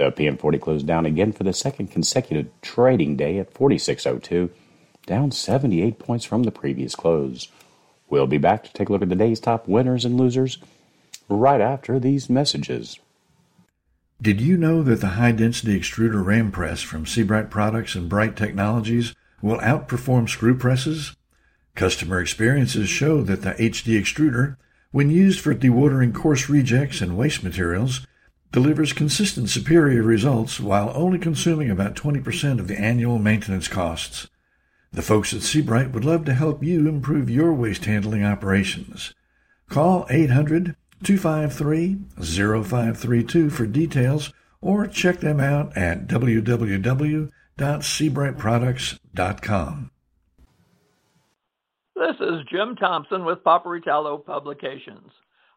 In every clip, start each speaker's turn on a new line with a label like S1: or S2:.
S1: The PM40 closed down again for the second consecutive trading day at 4602, down 78 points from the previous close. We'll be back to take a look at the day's top winners and losers right after these messages.
S2: Did you know that the high density extruder ram press from Sebright Products and Bright Technologies will outperform screw presses? Customer experiences show that the HD extruder, when used for dewatering coarse rejects and waste materials, delivers consistent superior results while only consuming about 20% of the annual maintenance costs. The folks at Sebright would love to help you improve your waste handling operations. Call 800 253 0532 for details or check them out at www.sebrightproducts.com.
S3: This is Jim Thompson with Paperitalo Publications.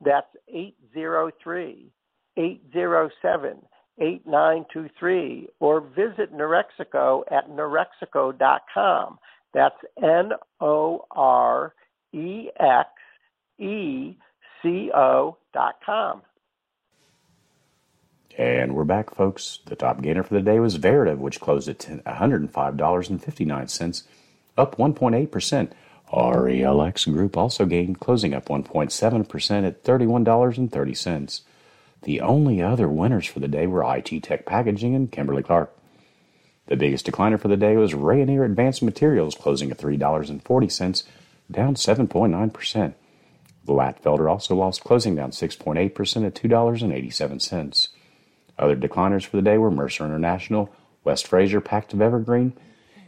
S4: That's 803 807 8923 or visit Norexeco at norexeco.com. That's N O R E X E C O dot com.
S1: And we're back, folks. The top gainer for the day was Veritiv, which closed at $105.59, up 1.8%. RELX Group also gained, closing up 1.7% at $31.30. The only other winners for the day were IT Tech Packaging and Kimberly Clark. The biggest decliner for the day was Rayonier Advanced Materials, closing at $3.40, down 7.9%. Glatfelter also lost, closing down 6.8% at $2.87. Other decliners for the day were Mercer International, West Fraser, Pactiv Evergreen,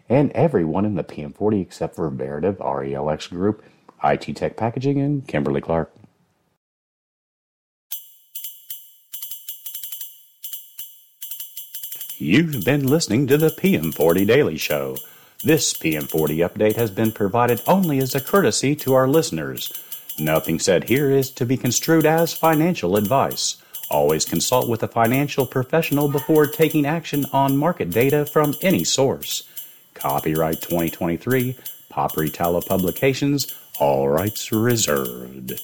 S1: and everyone in the PM40 except for Veritiv, RELX Group, IT Tech Packaging, and Kimberly Clark. You've been listening to the PM40 Daily Show. This PM40 update has been provided only as a courtesy to our listeners. Nothing said here is to be construed as financial advice. Always consult with a financial professional before taking action on market data from any source. Copyright 2023, Paperitalo Publications, all rights reserved.